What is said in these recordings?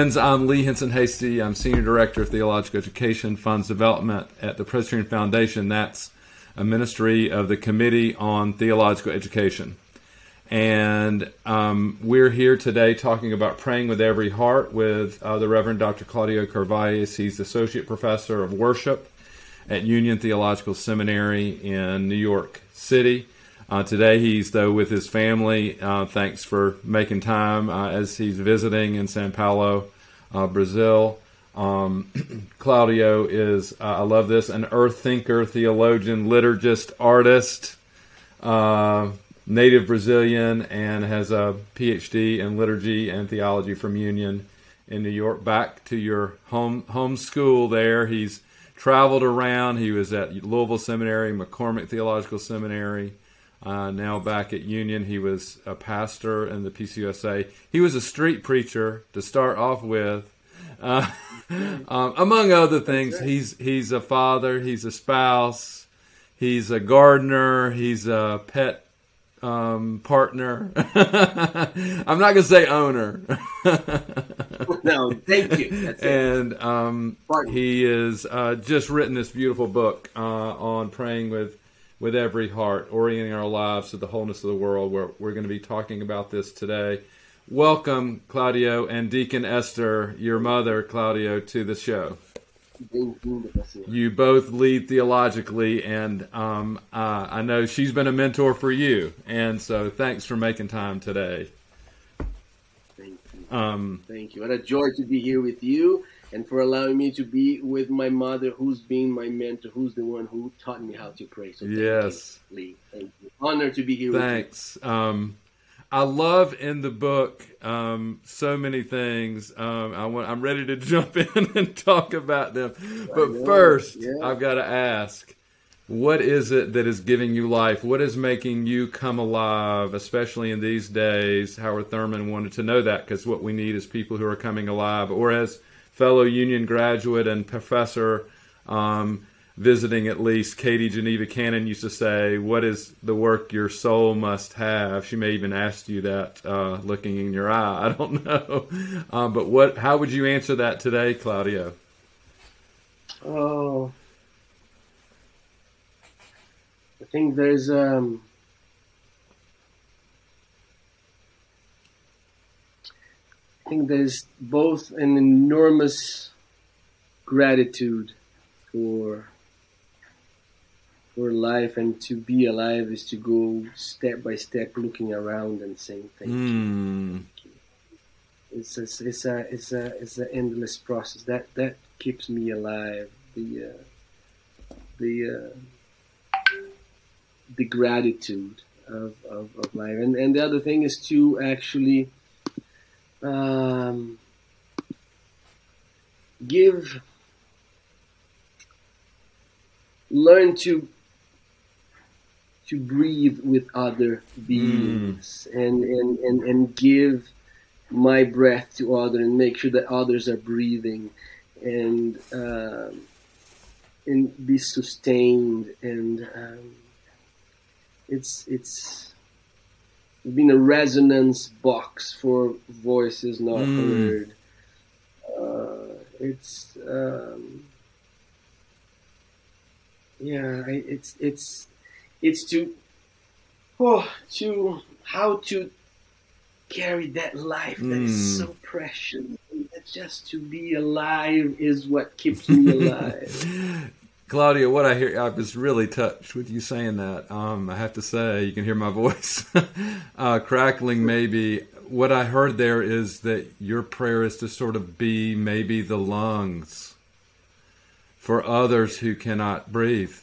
Friends, I'm Lee Hinson Hasty. I'm Senior Director of Theological Education Funds Development at the Presbyterian Foundation. That's a ministry of the Committee on Theological Education. And um, we're here today talking about praying with every heart with uh, the Reverend Dr. Claudio Carvalhaes. He's Associate Professor of Worship at Union Theological Seminary in New York City. Uh, today he's though with his family. Uh, thanks for making time uh, as he's visiting in Sao Paulo, uh, Brazil. Um, Claudio is, uh, I love this, an earth thinker, theologian, liturgist, artist, uh, native Brazilian, and has a PhD in liturgy and theology from Union in New York. Back to your home home school there. He's traveled around. He was at Louisville Seminary, McCormick Theological Seminary. Uh, now back at Union, he was a pastor in the PCUSA. He was a street preacher to start off with. Uh, um, among other things, he's he's a father, he's a spouse, he's a gardener, he's a pet um, partner. I'm not gonna say owner. no, thank you. and um, he is uh, just written this beautiful book uh, on praying with with every heart, orienting our lives to the wholeness of the world. We're, we're going to be talking about this today. Welcome, Claudio and Deacon Esther, your mother, Claudio, to the show. You both lead theologically, and um, uh, I know she's been a mentor for you, and so thanks for making time today. Thank you. Um, Thank you. What a joy to be here with you and for allowing me to be with my mother, who's been my mentor, who's the one who taught me how to pray. So yes, you, Lee, thank you. Honor to be here. Thanks. Um, I love in the book um, so many things. Um, I want, I'm ready to jump in and talk about them, but first, yeah. I've got to ask. What is it that is giving you life? What is making you come alive, especially in these days? Howard Thurman wanted to know that because what we need is people who are coming alive. Or as fellow Union graduate and professor um, visiting at least Katie Geneva Cannon used to say, What is the work your soul must have? She may even ask you that uh, looking in your eye. I don't know. Um, but what? how would you answer that today, Claudio? Oh, I think there's. Um, think there's both an enormous gratitude for for life and to be alive is to go step by step looking around and saying thank mm. you. Hmm. It's a, it's a it's a it's an endless process that that keeps me alive. The uh, the uh, the gratitude of, of, of life and and the other thing is to actually um, give, learn to to breathe with other beings mm. and, and, and, and give my breath to others and make sure that others are breathing and um, and be sustained and um, it's it's been a resonance box for voices not mm. heard. Uh, it's um, yeah, it's it's it's to oh to how to carry that life that mm. is so precious. Just to be alive is what keeps me alive. Claudio, what I hear, I was really touched with you saying that. Um, I have to say, you can hear my voice uh, crackling. Maybe what I heard there is that your prayer is to sort of be maybe the lungs for others who cannot breathe,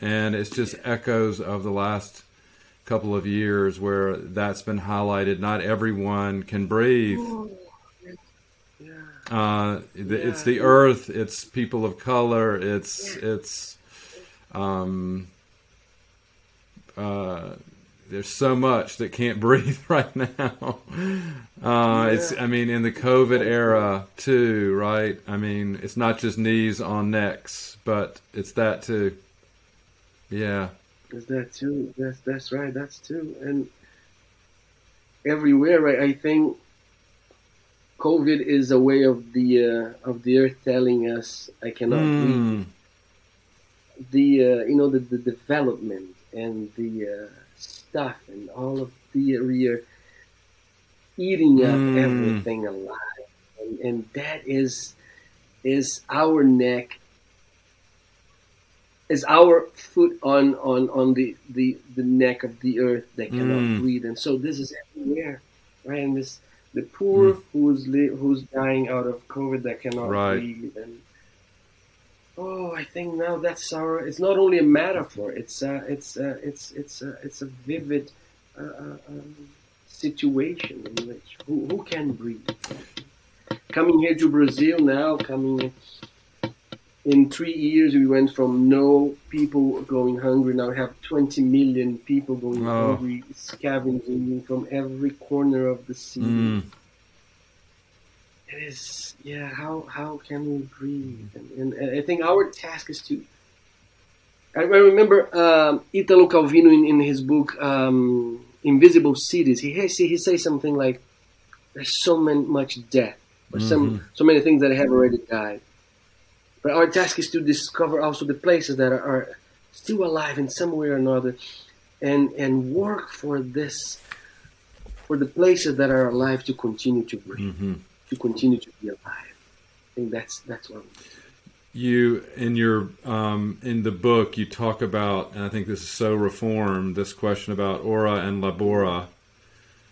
and it's just echoes of the last couple of years where that's been highlighted. Not everyone can breathe. Uh, yeah. It's the earth. It's people of color. It's yeah. it's um, uh, there's so much that can't breathe right now. Uh. It's I mean in the COVID era too, right? I mean it's not just knees on necks, but it's that too. Yeah. It's that too. That's that's right. That's too. And everywhere, right? I think COVID is a way of the uh, of the earth telling us I cannot Mm. breathe. The uh, you know the, the development and the uh, stuff and all of the we are eating up Mm. everything alive, and, and that is is our neck is our foot on on on the the the neck of the earth that cannot Mm. breathe and so this is everywhere right and this the poor who's li- who's dying out of covid that cannot Right. breathe and oh i think now that's our it's not only a metaphor it's a, it's uh it's it's uh, it's a vivid uh, uh, um, situation in which who, who can breathe? Coming here to brazil now coming in three years we went from no people going hungry. Now we have 20 million people going Oh. hungry scavenging from every corner of the sea. Mm. it is yeah how how can we breathe and, and, i think our task is to i, I remember um, italo calvino in, in his book um, invisible cities he has, he says something like there's so many, much death or some so many things that have already died but our task is to discover also the places that are, are still alive in some way or another and and work for this for the places that are alive to continue to breathe hmm to continue to be alive. I think that's that's what. You in your um, in the book you talk about, and I think this is so reformed. This question about ora and labora,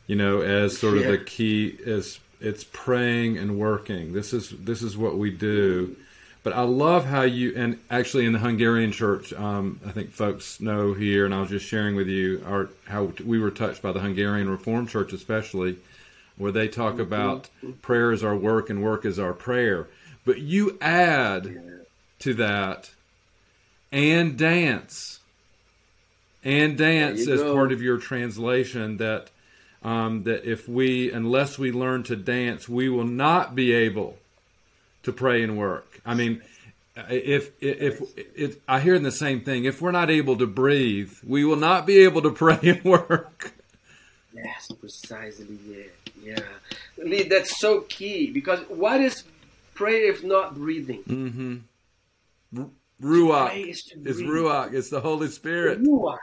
you know, as sort of Yeah. the key is it's praying and working. This is this is what we do. But I love how you and actually in the Hungarian church, um, I think folks know here, and I was just sharing with you our how we were touched by the Hungarian Reformed Church, especially where they talk about prayer is our work and work is our prayer. But you add to that and dance and dance as go. part of your translation that um, that if we unless we learn to dance we will not be able to pray and work. I mean if if, if, if i hear the same thing. If we're not able to breathe we will not be able to pray and work. Yes, precisely. Yeah, yeah. Lee, that's so key because what is prayer if not breathing? mm-hmm. Ruach is ruach. It's the holy spirit. Are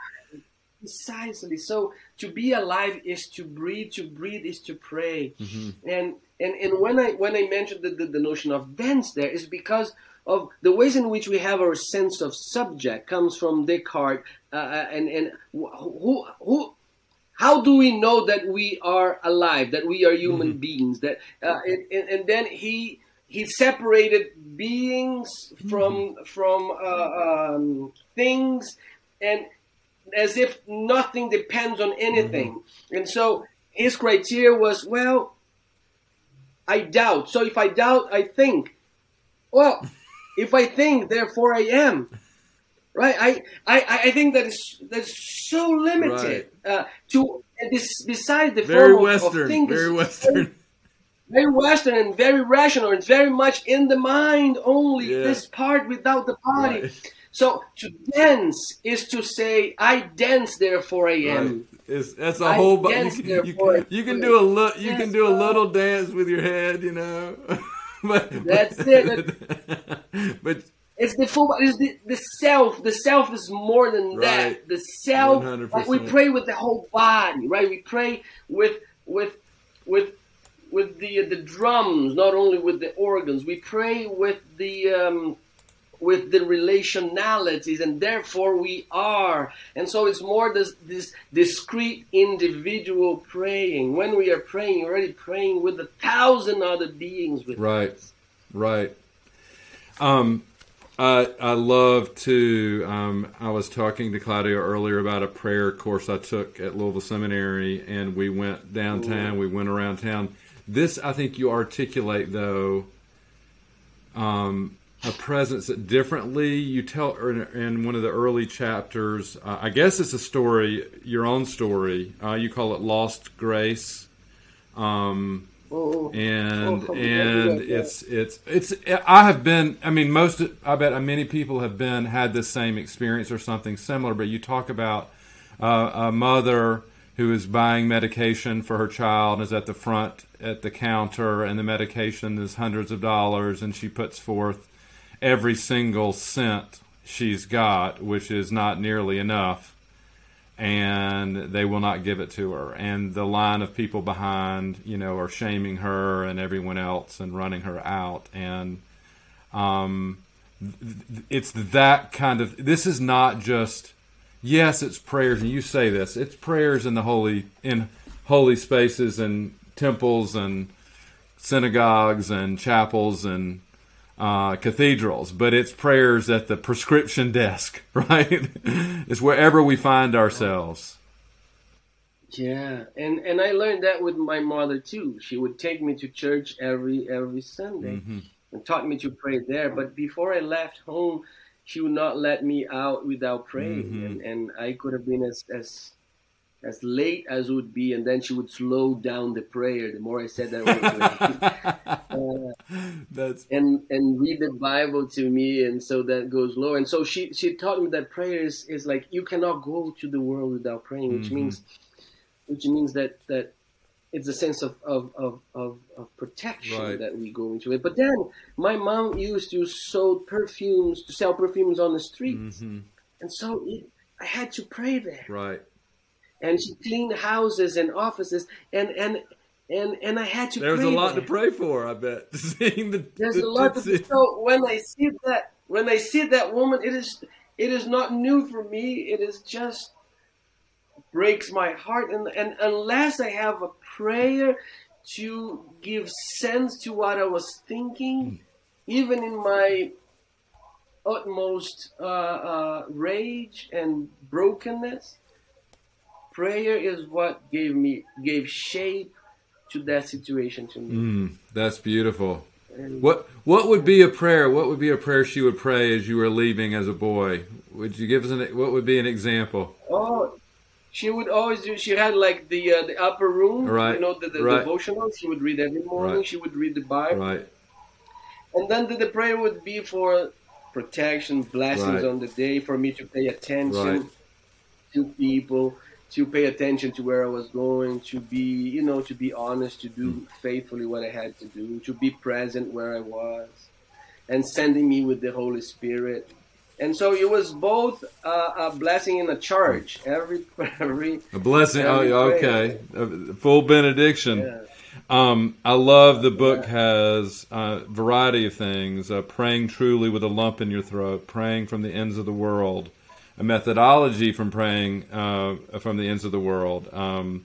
precisely. So to be alive is to breathe. To breathe is to pray. Mhm. And and and when I when I mentioned the, the, the notion of dance, there is because of the ways in which we have our sense of subject comes from Descartes. Uh, and and who who. How do we know that we are alive, that we are human beings? That uh, and, and, and then he he separated beings from from uh, um, things, and as if nothing depends on anything. And so his criteria was, well, I doubt. So if I doubt, I think. Well, if I think, therefore I am. Right? I, I, I think that is that's so limited uh, to and this besides the very form of- of, western thinking, very western very Western and very rational. It's very much in the mind only. Yeah. This part without the body. Right. So to dance is to say, "I dance, therefore I am." Right. It's, that's a I whole. Bu- you, you, it. you can do a li- You can do a little dance with your head, you know. but That's it. but It's the full. It's the, the self. The self is more than Right. that. The self. Like we pray with the whole body, right? We pray with with with with the the drums, not only with the organs. We pray with the um, with the relationalities, and therefore we are. And so it's more this this discrete individual praying. When we are praying, you're already praying with a thousand other beings with Right. Right. Um, I I love to. Um, I was talking to Claudio earlier about a prayer course I took at Louisville Seminary, and we went downtown. We went around town. This I think you articulate though. Um, a presence that differently you tell in, in one of the early chapters. Uh, I guess it's a story, your own story. Uh, you call it lost grace. Um, Oh, and Oh, and yeah, yeah. it's it's it's I have been I mean most I bet many people have been had the same experience or something similar but you talk about uh, a mother who is buying medication for her child is at the front at the counter and the medication is hundreds of dollars and she puts forth every single cent she's got which is not nearly enough and they will not give it to her and the line of people behind you know are shaming her and everyone else and running her out and um, it's that kind of this is not just yes, it's prayers, and you say this. It's prayers in the holy in holy spaces and temples and synagogues and chapels and uh, cathedrals, but it's prayers at the prescription desk, right? it's wherever we find ourselves. Yeah, and and I learned that with my mother too. She would take me to church every every Sunday mm-hmm. and taught me to pray there. But before I left home, she would not let me out without praying, mm-hmm. and, and I could have been as as as late as would be, and then she would slow down the prayer. The more I said that, uh, that's and and read the Bible to me, and so that goes low. And so she she taught me that prayer is, is like you cannot go to the world without praying, which mm-hmm. means which means that that it's a sense of of, of, of, of protection right. that we go into it. But then my mom used to sell perfumes to sell perfumes on the streets, mm-hmm. and so it, I had to pray there. Right. And she cleaned houses and offices, and and and and I had to. There's a lot to pray for. I bet seeing the. There's the, a lot to. So when I see that, when I see that woman, it is it is not new for me. It is just breaks my heart. And, and unless I have a prayer to give sense to what I was thinking, even in my utmost uh, uh, rage and brokenness, prayer is what gave me gave shape to that situation to me. Mm, that's beautiful. what what would be a prayer? What would be a prayer she would pray as you were leaving as a boy? Would you give us an what would be an example? Oh, she would always do. She had like the uh, the upper room, right. you know, the, the right. devotional. She would read every morning. Right. She would read the Bible, right. And then the, the prayer would be for protection, blessings on the day, for me to pay attention to people, to pay attention to where I was going, to be, you know, to be honest, to do mm. faithfully what I had to do, to be present where I was, and sending me with the Holy Spirit and so it was both uh, a blessing and a charge. Every every a blessing. Every oh, okay, full benediction. Yeah. Um, I love the book has a variety of things. Uh, praying truly with a lump in your throat, praying from the ends of the world, a methodology from praying uh, from the ends of the world, um,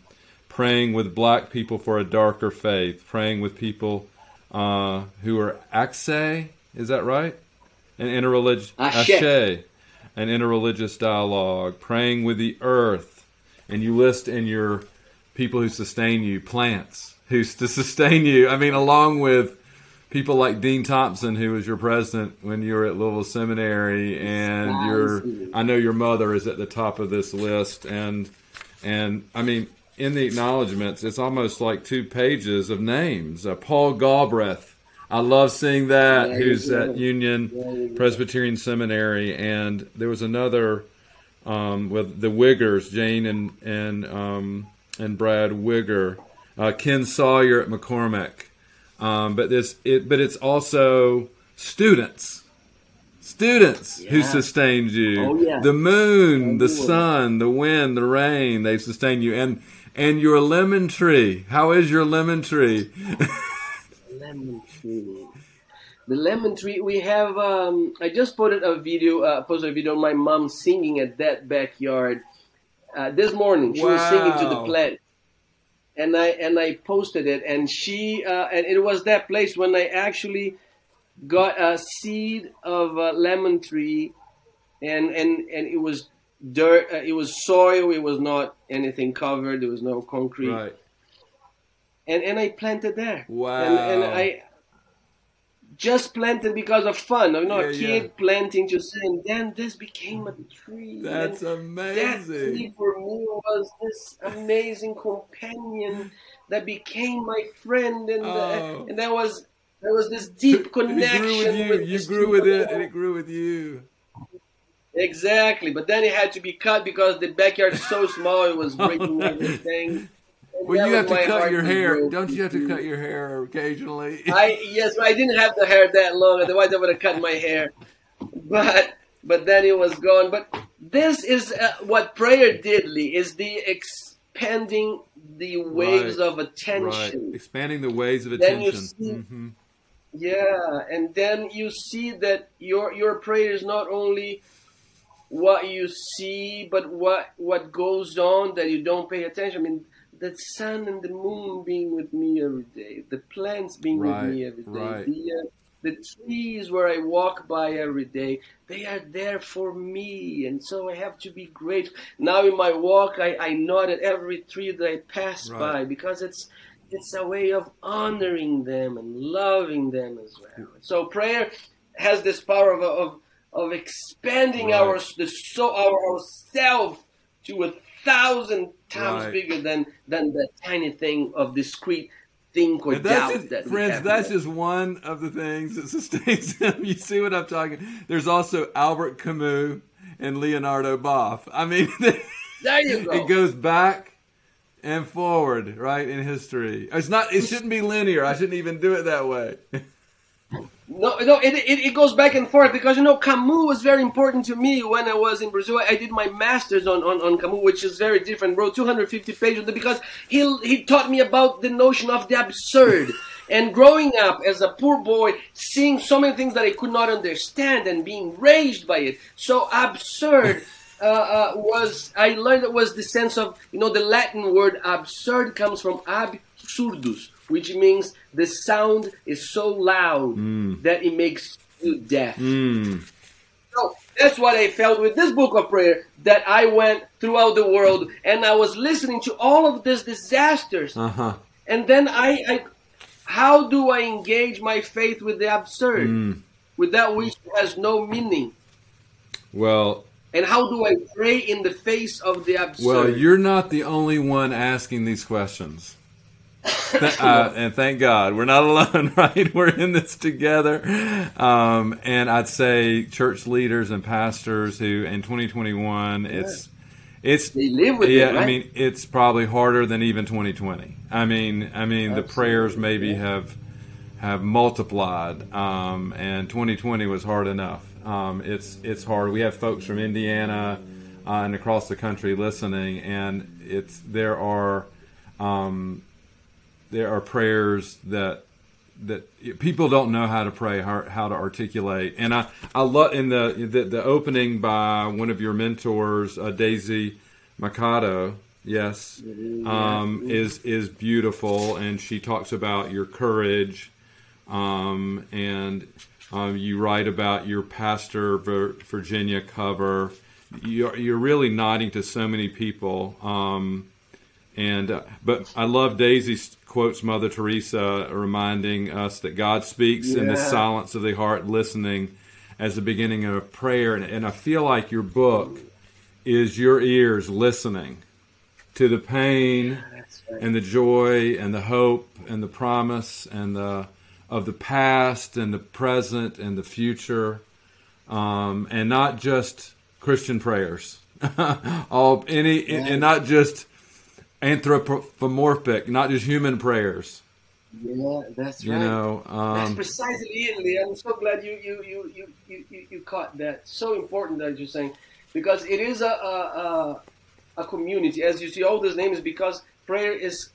praying with black people for a darker faith, praying with people uh, who are axe. Is that right? an interreligious ashe, an interreligious dialogue, praying with the earth, and you list in your people who sustain you plants who's to sustain you. I mean, along with people like Dean Thompson, who was your president when you were at Louisville Seminary, and your I know your mother is at the top of this list, and and I mean. In the acknowledgments, it's almost like two pages of names. Uh, Paul Galbreath, I love seeing that. Yeah, who's yeah. at Union yeah, Presbyterian Seminary, and there was another um, with the Wiggers, Jane and and um, and Brad Wigger, uh, Ken Sawyer at McCormick. Um, but this, it, but it's also students, students who sustained you. Oh, the moon, the sun, the wind, the rain. They sustain you, and and your lemon tree. How is your lemon tree? lemon tree. The lemon tree. We have. Um, I just posted a video. Uh, posted a video of my mom singing at that backyard uh, this morning. She wow. was singing to the plant, and I and I posted it. And she uh, and it was that place when I actually got a seed of a lemon tree, and and and it was dirt. Uh, it was soil. It was not anything covered. There was no concrete. Right and and I planted there. Wow! And, and I just planted because of fun. I'm not yeah, a kid yeah. planting to see, and then this became a tree. That's amazing. That tree for me was this amazing companion that became my friend, and uh, oh. uh, and that was there was this deep connection. It grew with you. With you grew with it, and it grew with you. Exactly, but then it had to be cut because the backyard is so small; it was breaking everything. Well, you have to cut your hair. Don't you have to cut your hair occasionally? I yes, I didn't have the hair that long. Otherwise, I would have cut my hair. But but then it was gone. But this is uh, what prayer did, Lee. Is the expanding the waves right, of attention, right. expanding the waves of attention. Then you see, mm-hmm. Yeah, and then you see that your your prayer is not only what you see, but what what goes on that you don't pay attention. I mean, the sun and the moon being with me every day, the plants being right, with me every day, right. the uh, the trees where I walk by every day, they are there for me, and so I have to be grateful. Now in my walk, I, I nod at every tree that I pass right. by because it's it's a way of honoring them and loving them as well. So prayer has this power of of, of expanding our the so our ourself to a thousand times right. bigger than than the tiny thing of discrete think or doubt just, that friends that's just one of the things that sustains them. You see what i'm talking there's also albert camus and leonardo boff. I mean there you go. it goes back and forward right in history. It's not it shouldn't be linear. I shouldn't even do it that way No, no, it, it, it, goes back and forth because you know Camus was very important to me when I was in Brazil. I did my masters on, on, on Camus, which is very different. Wrote 250 pages because he he taught me about the notion of the absurd. and growing up as a poor boy, seeing so many things that I could not understand and being raised by it, so absurd. Uh, uh, was I learned it was the sense of you know the Latin word absurd comes from absurdus, which means the sound is so loud mm. that it makes you deaf. Mm. So that's what I felt with this book of prayer that I went throughout the world and I was listening to all of these disasters. Uh-huh. And then I, I, how do I engage my faith with the absurd, mm. with that which has no meaning? Well, and how do I pray in the face of the absurd? Well, you're not the only one asking these questions. uh, and thank God we're not alone, right? We're in this together. Um, and I'd say church leaders and pastors who in 2021, it's it's they live with yeah. It, right? I mean, it's probably harder than even 2020. I mean, I mean, Absolutely. the prayers maybe yeah. have have multiplied, um, and 2020 was hard enough. Um, it's it's hard. We have folks from Indiana uh, and across the country listening, and it's there are. Um, there are prayers that that people don't know how to pray, how, how to articulate. And I, I love in the, the, the opening by one of your mentors, uh, Daisy Machado. Yes, um, is is beautiful, and she talks about your courage, um, and um, you write about your pastor Virginia cover. You're, you're really nodding to so many people. Um, and uh, but I love Daisy quotes Mother Teresa, reminding us that God speaks yeah. in the silence of the heart, listening as the beginning of prayer. And, and I feel like your book is your ears listening to the pain right. and the joy and the hope and the promise and the of the past and the present and the future, um, and not just Christian prayers. All any and, and not just anthropomorphic, not just human prayers. Yeah, that's you right. know, um, that's precisely it, Lee. I'm so glad you you, you, you, you, you caught that. So important that you're saying, because it is a, a, a community. As you see, all these names because prayer is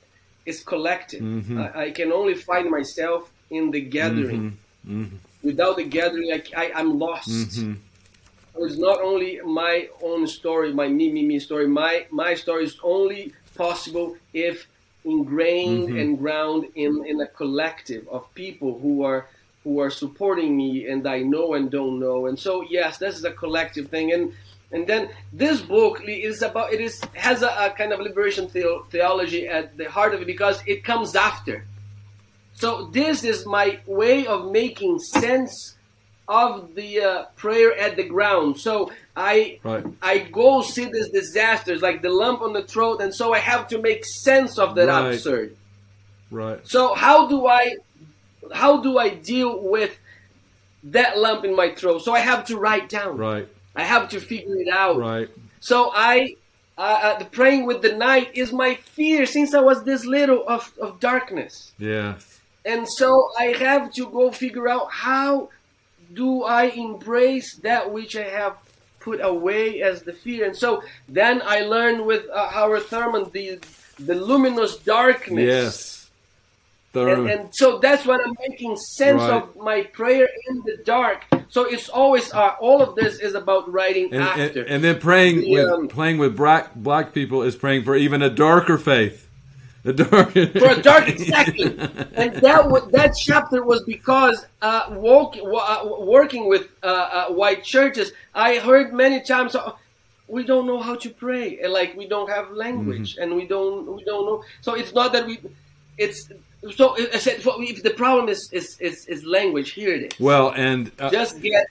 is collective. Mm-hmm. I, I, can only find myself in the gathering. Mm-hmm. Mm-hmm. Without the gathering, I, I, am lost. Mm-hmm. It's not only my own story, my me me me story. My my story is only possible if ingrained mm-hmm. and ground in, in a collective of people who are who are supporting me and I know and don't know. And so yes, this is a collective thing. And and then this book is about it is has a, a kind of liberation the- theology at the heart of it because it comes after. So this is my way of making sense of the uh, prayer at the ground. So I right. I go see these disasters like the lump on the throat, and so I have to make sense of that right. absurd. Right. So how do I how do I deal with that lump in my throat? So I have to write down. Right. I have to figure it out. Right. So I, uh, uh, the praying with the night is my fear since I was this little of, of darkness. Yeah. And so I have to go figure out how do I embrace that which I have put away as the fear. And so then I learned with uh, Howard Thurman the the luminous darkness. Yes. And, and, so that's when I'm making sense Right. of my prayer in the dark. So it's always uh, all of this is about writing and, and, after. and then praying The, with um, playing with black black people is praying for even a darker faith. A dark for a dark exactly. and that wa- that chapter was because uh, walk, wa- uh, working with uh, uh, white churches, I heard many times. "Oh, we don't know how to pray, and like we don't have language, Mm-hmm. and we don't we don't know. So it's not that we, it's so I said if the problem is is is, is language, here it is. Well, and uh, Just get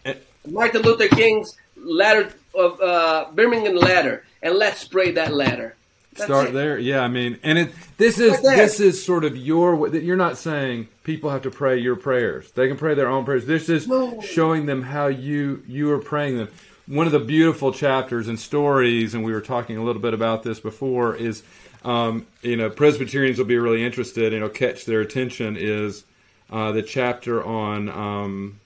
Martin Luther King's letter of uh, Birmingham letter, and let's pray that letter. That's start it. there. Yeah, I mean, and it this is Right this is sort of your. You're not saying people have to pray your prayers. They can pray their own prayers. This is No. showing them how you you are praying them. One of the beautiful chapters and stories, and we were talking a little bit about this before, is um, you know Presbyterians will be really interested and it'll catch their attention. Is uh, the chapter on um,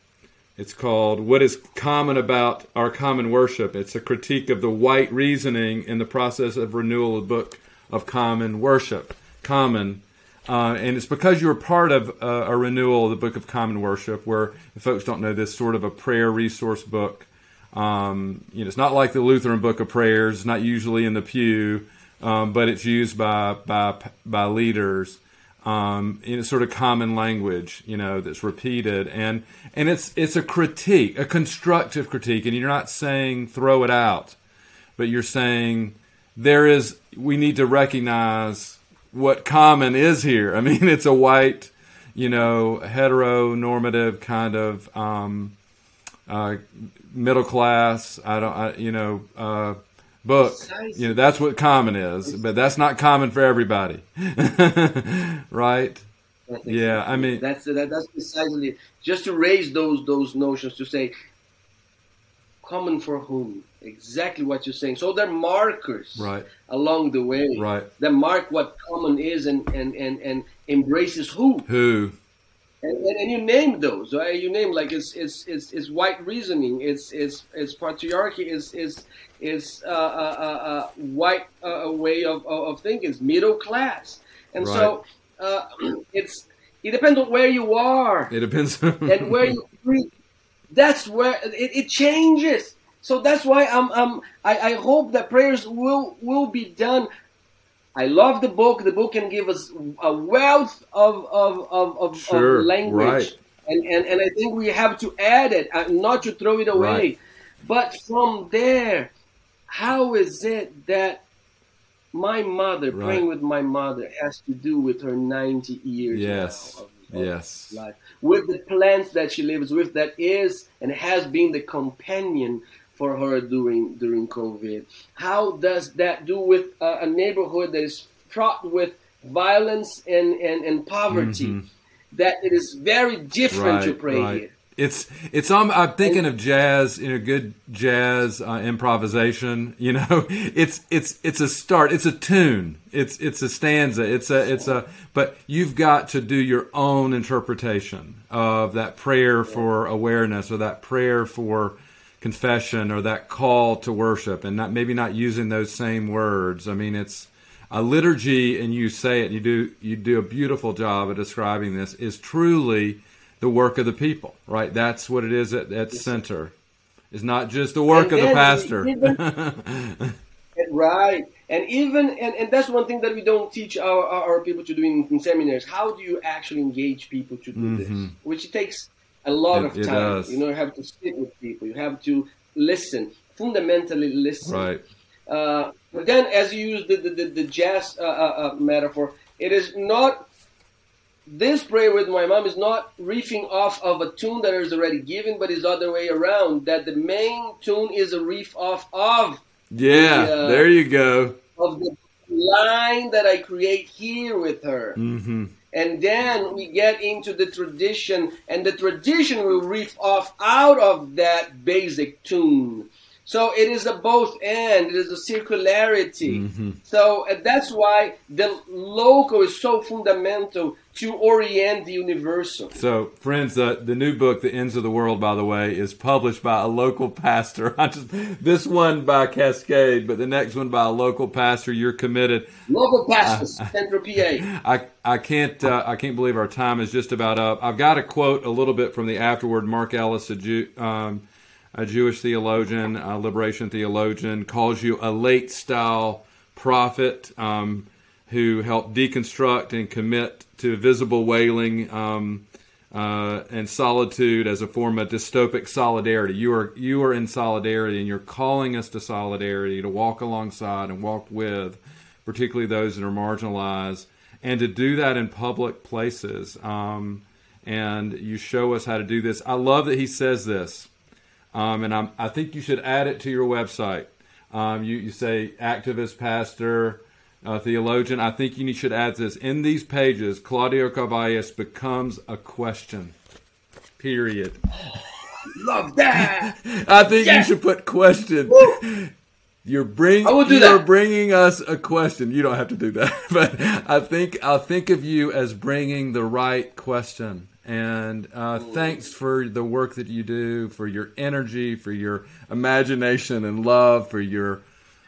it's called What is Common About Our Common Worship? It's a critique of the white reasoning in the process of renewal of the Book of Common Worship. Common. Uh, and it's because you're part of uh, a renewal of the Book of Common Worship, where, folks don't know this, sort of a prayer resource book. Um, you know, it's not like the Lutheran Book of Prayers. It's not usually in the pew, um, but it's used by by by leaders um, in a sort of common language, you know, that's repeated, and and it's it's a critique, a constructive critique, and you're not saying throw it out, but you're saying there is we need to recognize what common is here. I mean, it's a white, you know, heteronormative kind of um, uh, middle class. I don't, I, you know. Uh, book. You know, that's what common is, but that's not common for everybody. right? Yeah, I mean- that's that, that's precisely just to raise those those notions to say common for whom exactly what you're saying. So they're markers Right. along the way Right. that mark what common is and and and, and embraces who. Who? And, and, and you name those, right? You name like it's it's it's, it's white reasoning, it's it's it's patriarchy, is is is uh, uh, uh, uh, white uh, way of, of of thinking, it's middle class, and so uh, it's it depends on where you are It depends. and where you preach. That's where it, it changes. So that's why I'm, I'm I, I hope that prayers will will be done. I love the book. The book can give us a wealth of of, of, of, Sure, of language. right. And, and and I think we have to add it, uh, not to throw it away. Right. But from there, how is it that my mother, Right. praying with my mother, has to do with her 90 years Yes. of- of yes. life? With the plants that she lives with, that is and has been the companion for her during during COVID. How does that do with uh, a neighborhood that is fraught with violence and, and, and poverty? Mhm. That it is very different to pray right. here. It's it's um, I'm thinking of jazz, you know, good jazz uh, improvisation. You know, it's it's it's a start. It's a tune. It's it's a stanza. It's a it's a. But you've got to do your own interpretation of that prayer for awareness or that prayer for confession or that call to worship, and not maybe not using those same words. I mean, it's a liturgy, and you say it. And you do you do a beautiful job of describing this. Is truly the work of the people, right? That's what it is at, at center. It's not just the work And of the pastor. even- Right, and even and, and that's one thing that we don't teach our, our, people to do in, in seminaries. How do you actually engage people to do this? Mm-hmm. Which takes a lot It- of time. You know, you have to sit with people. You have to listen, fundamentally listen. right. Uh, but then, as you use the the, the, the jazz uh, uh, uh, metaphor, it is not. This prayer with my mom is not riffing off of a tune that is already given, but is other way around. That the main tune is a riff off of Yeah, The, uh, there you go. of the line that I create here with her. hmm And then we get into the tradition, and the tradition will riff off out of that basic tune. So it is a both and. It is a circularity. Mhm. So that's why the local is so fundamental to orient the universal. So, friends, uh, the new book, "The Ends of the World," by the way, is published by a local pastor. I just this one by Cascade, but the next one by a local pastor. You're committed. Local pastors, Central PA. I I can't uh, I can't believe our time is just about up. I've got to quote a little bit from the afterward. Marc Ellis, a, Jew, um, a Jewish theologian, a liberation theologian, calls you a late style prophet um, who helped deconstruct and commit to visible wailing. Um, uh, and solitude as a form of dystopic solidarity. You are you are in solidarity, and you're calling us to solidarity to walk alongside and walk with, particularly those that are marginalized, and to do that in public places. Um, and you show us how to do this. I love that he says this, um, and I'm, I think you should add it to your website. Um, you, you say activist, pastor, uh, theologian. I think you should add this in these pages. Claudio Carvalhaes becomes a question. Period. Love that. I think you should put question. You're bring I will do you're that. bringing us a question. You don't have to do that, but I think I'll think of you as bringing the right question. And uh, thanks for the work that you do, for your energy, for your imagination and love, for your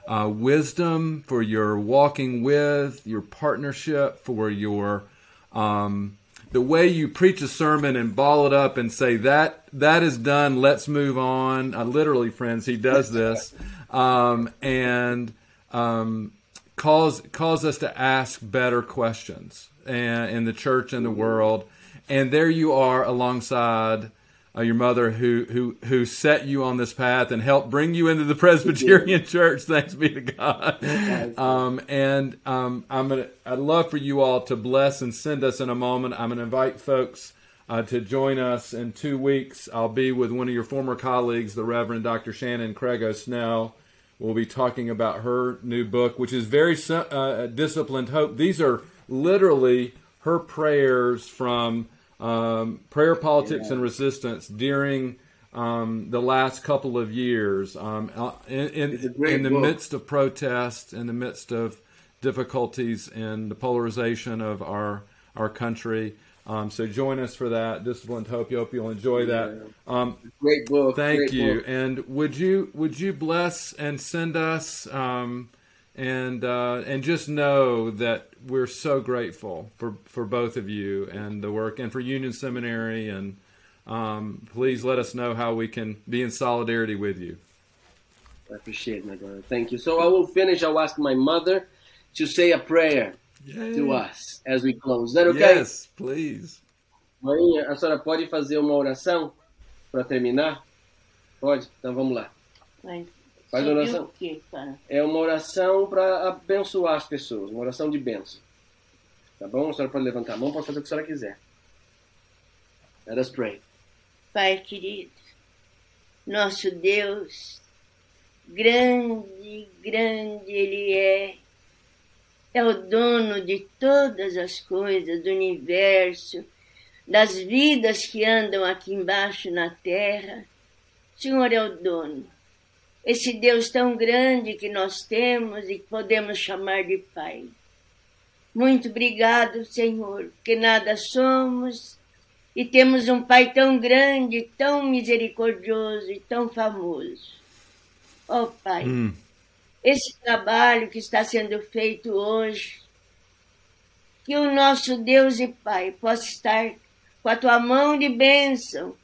uh, wisdom, for your walking with, your partnership, for your um, the way you preach a sermon and ball it up and say that that is done. Let's move on. Uh, literally, friends, he does this, um, and um, calls calls us to ask better questions and, in the church and the world. And there you are alongside uh, your mother, who who who set you on this path and helped bring you into the Presbyterian Church. Thanks be to God. Um, and um, I'm gonna. I'd love for you all to bless and send us in a moment. I'm gonna invite folks uh, to join us in two weeks. I'll be with one of your former colleagues, the Reverend Dr. Shannon Craigo-Snell. We'll be talking about her new book, which is very uh, disciplined hope. These are literally her prayers from um, prayer, politics, and resistance during um, the last couple of years. Um, uh, in, in, in the book. midst of protests, in the midst of difficulties and the polarization of our our country. Um, so join us for that. Disciplined Hope. You Hope you'll enjoy that. Um, Great book. Thank great you. book. And would you would you bless and send us um, and uh, and just know that we're so grateful for for both of you and the work and for Union Seminary and um, please let us know how we can be in solidarity with you. I appreciate it, my brother. Thank you. So I will finish. I'll ask my mother to say a prayer to us as we close. Is that okay? Yes, please. Mãe, a senhora pode fazer uma oração para terminar? Pode? Então vamos lá. Mas Faz sobre oração. quê? É uma oração para abençoar as pessoas, uma oração de bênção. Tá bom? A senhora pode levantar a mão, pode fazer o que a senhora quiser. Let us pray. Pai querido, nosso Deus, grande, grande Ele é. É o dono de todas as coisas do universo, das vidas que andam aqui embaixo na terra. Senhor é o dono. Esse Deus tão grande que nós temos e que podemos chamar de Pai. Muito obrigado, Senhor, porque nada somos e temos um Pai tão grande, tão misericordioso e tão famoso. Ó Pai, Hum, esse trabalho que está sendo feito hoje, que o nosso Deus e Pai possa estar com a tua mão de bênção,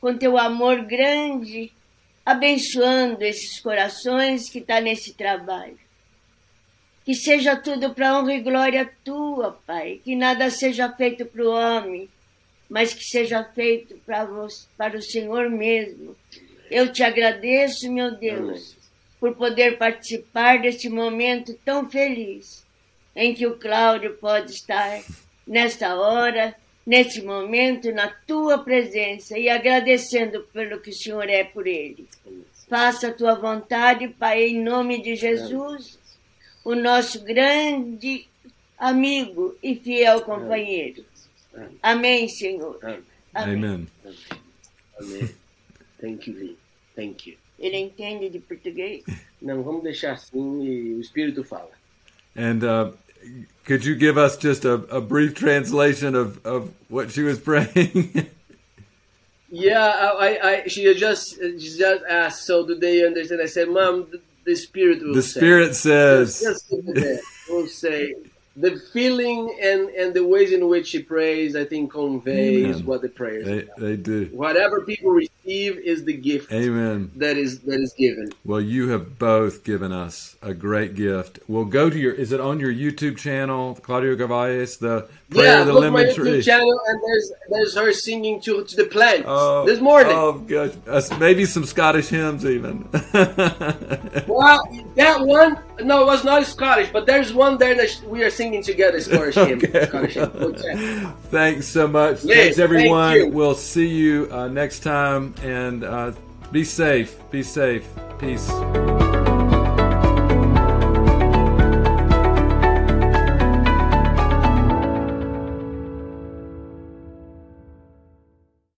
com teu amor grande, abençoando esses corações que estão nesse trabalho. Que seja tudo para honra e glória tua, Pai. Que nada seja feito para o homem, mas que seja feito para, para o Senhor mesmo. Eu te agradeço, meu Deus, por poder participar deste momento tão feliz em que o Cláudio pode estar nesta hora, nesse momento, na tua presença e agradecendo pelo que o Senhor é por ele. Faça a tua vontade, Pai, em nome de Jesus, o nosso grande amigo e fiel companheiro. Amém, Senhor. Amém. Amém. Thank you, Lee. Thank you. Ele entende de português? Não, vamos deixar assim e o Espírito fala. And uh, could you give us just a, a brief translation of, of what she was praying? Yeah, I, I, she just she just asked, so do they understand? I said, Mom, the, the Spirit will the say. Spirit says. Just leave. We'll say the feeling and, and the ways in which she prays, I think, conveys Amen. what the prayers. They, they do. Whatever people receive is the gift Amen. that is that is given. Well, you have both given us a great gift. We'll go to your. Is it on your YouTube channel, Claudio Carvalhaes? The prayer yeah, of the look my lemon YouTube tree. channel, and there's there's her singing to to the plants Oh, this morning. Oh gosh, Uh, maybe some Scottish hymns even. Well, that one, no, it was not Scottish, but there's one there that we are singing together, Scottish hymn. Scottish hymn. Check. Thanks so much. Yes, Thanks everyone. thank. We'll see you uh, next time and uh, be safe. Be safe. Peace.